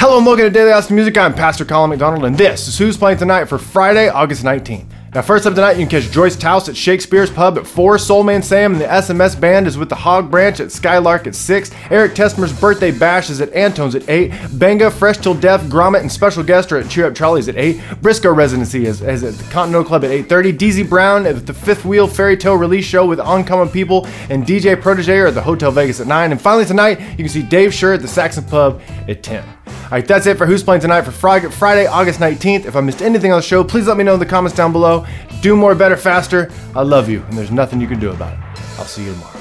Hello and welcome to Daily Austin Music. I'm Pastor Colin McDonald, and this is Who's Playing Tonight for Friday, August 19th. Now, first up tonight, you can catch Joyce Taus at Shakespeare's Pub at 4. Soulman Sam and the SMS Band is with the Hog Branch at Skylark at 6. Eric Tessmer's Birthday Bash is at Antone's at 8. Benga, Fresh Till Death, Grommet, and Special Guest are at Cheer Up Charlie's at 8. Briscoe Residency is, is at the Continental Club at 8.30. DZ Brown at the Fifth Wheel Fairy Tale Release Show with Oncoming People and DJ Protege are at the Hotel Vegas at 9. And finally tonight, you can see Dave Sure at the Saxon Pub at 10. All right, that's it for Who's Playing Tonight for Friday, August 19th. If I missed anything on the show, please let me know in the comments down below. Do more, better, faster. I love you, and there's nothing you can do about it. I'll see you tomorrow.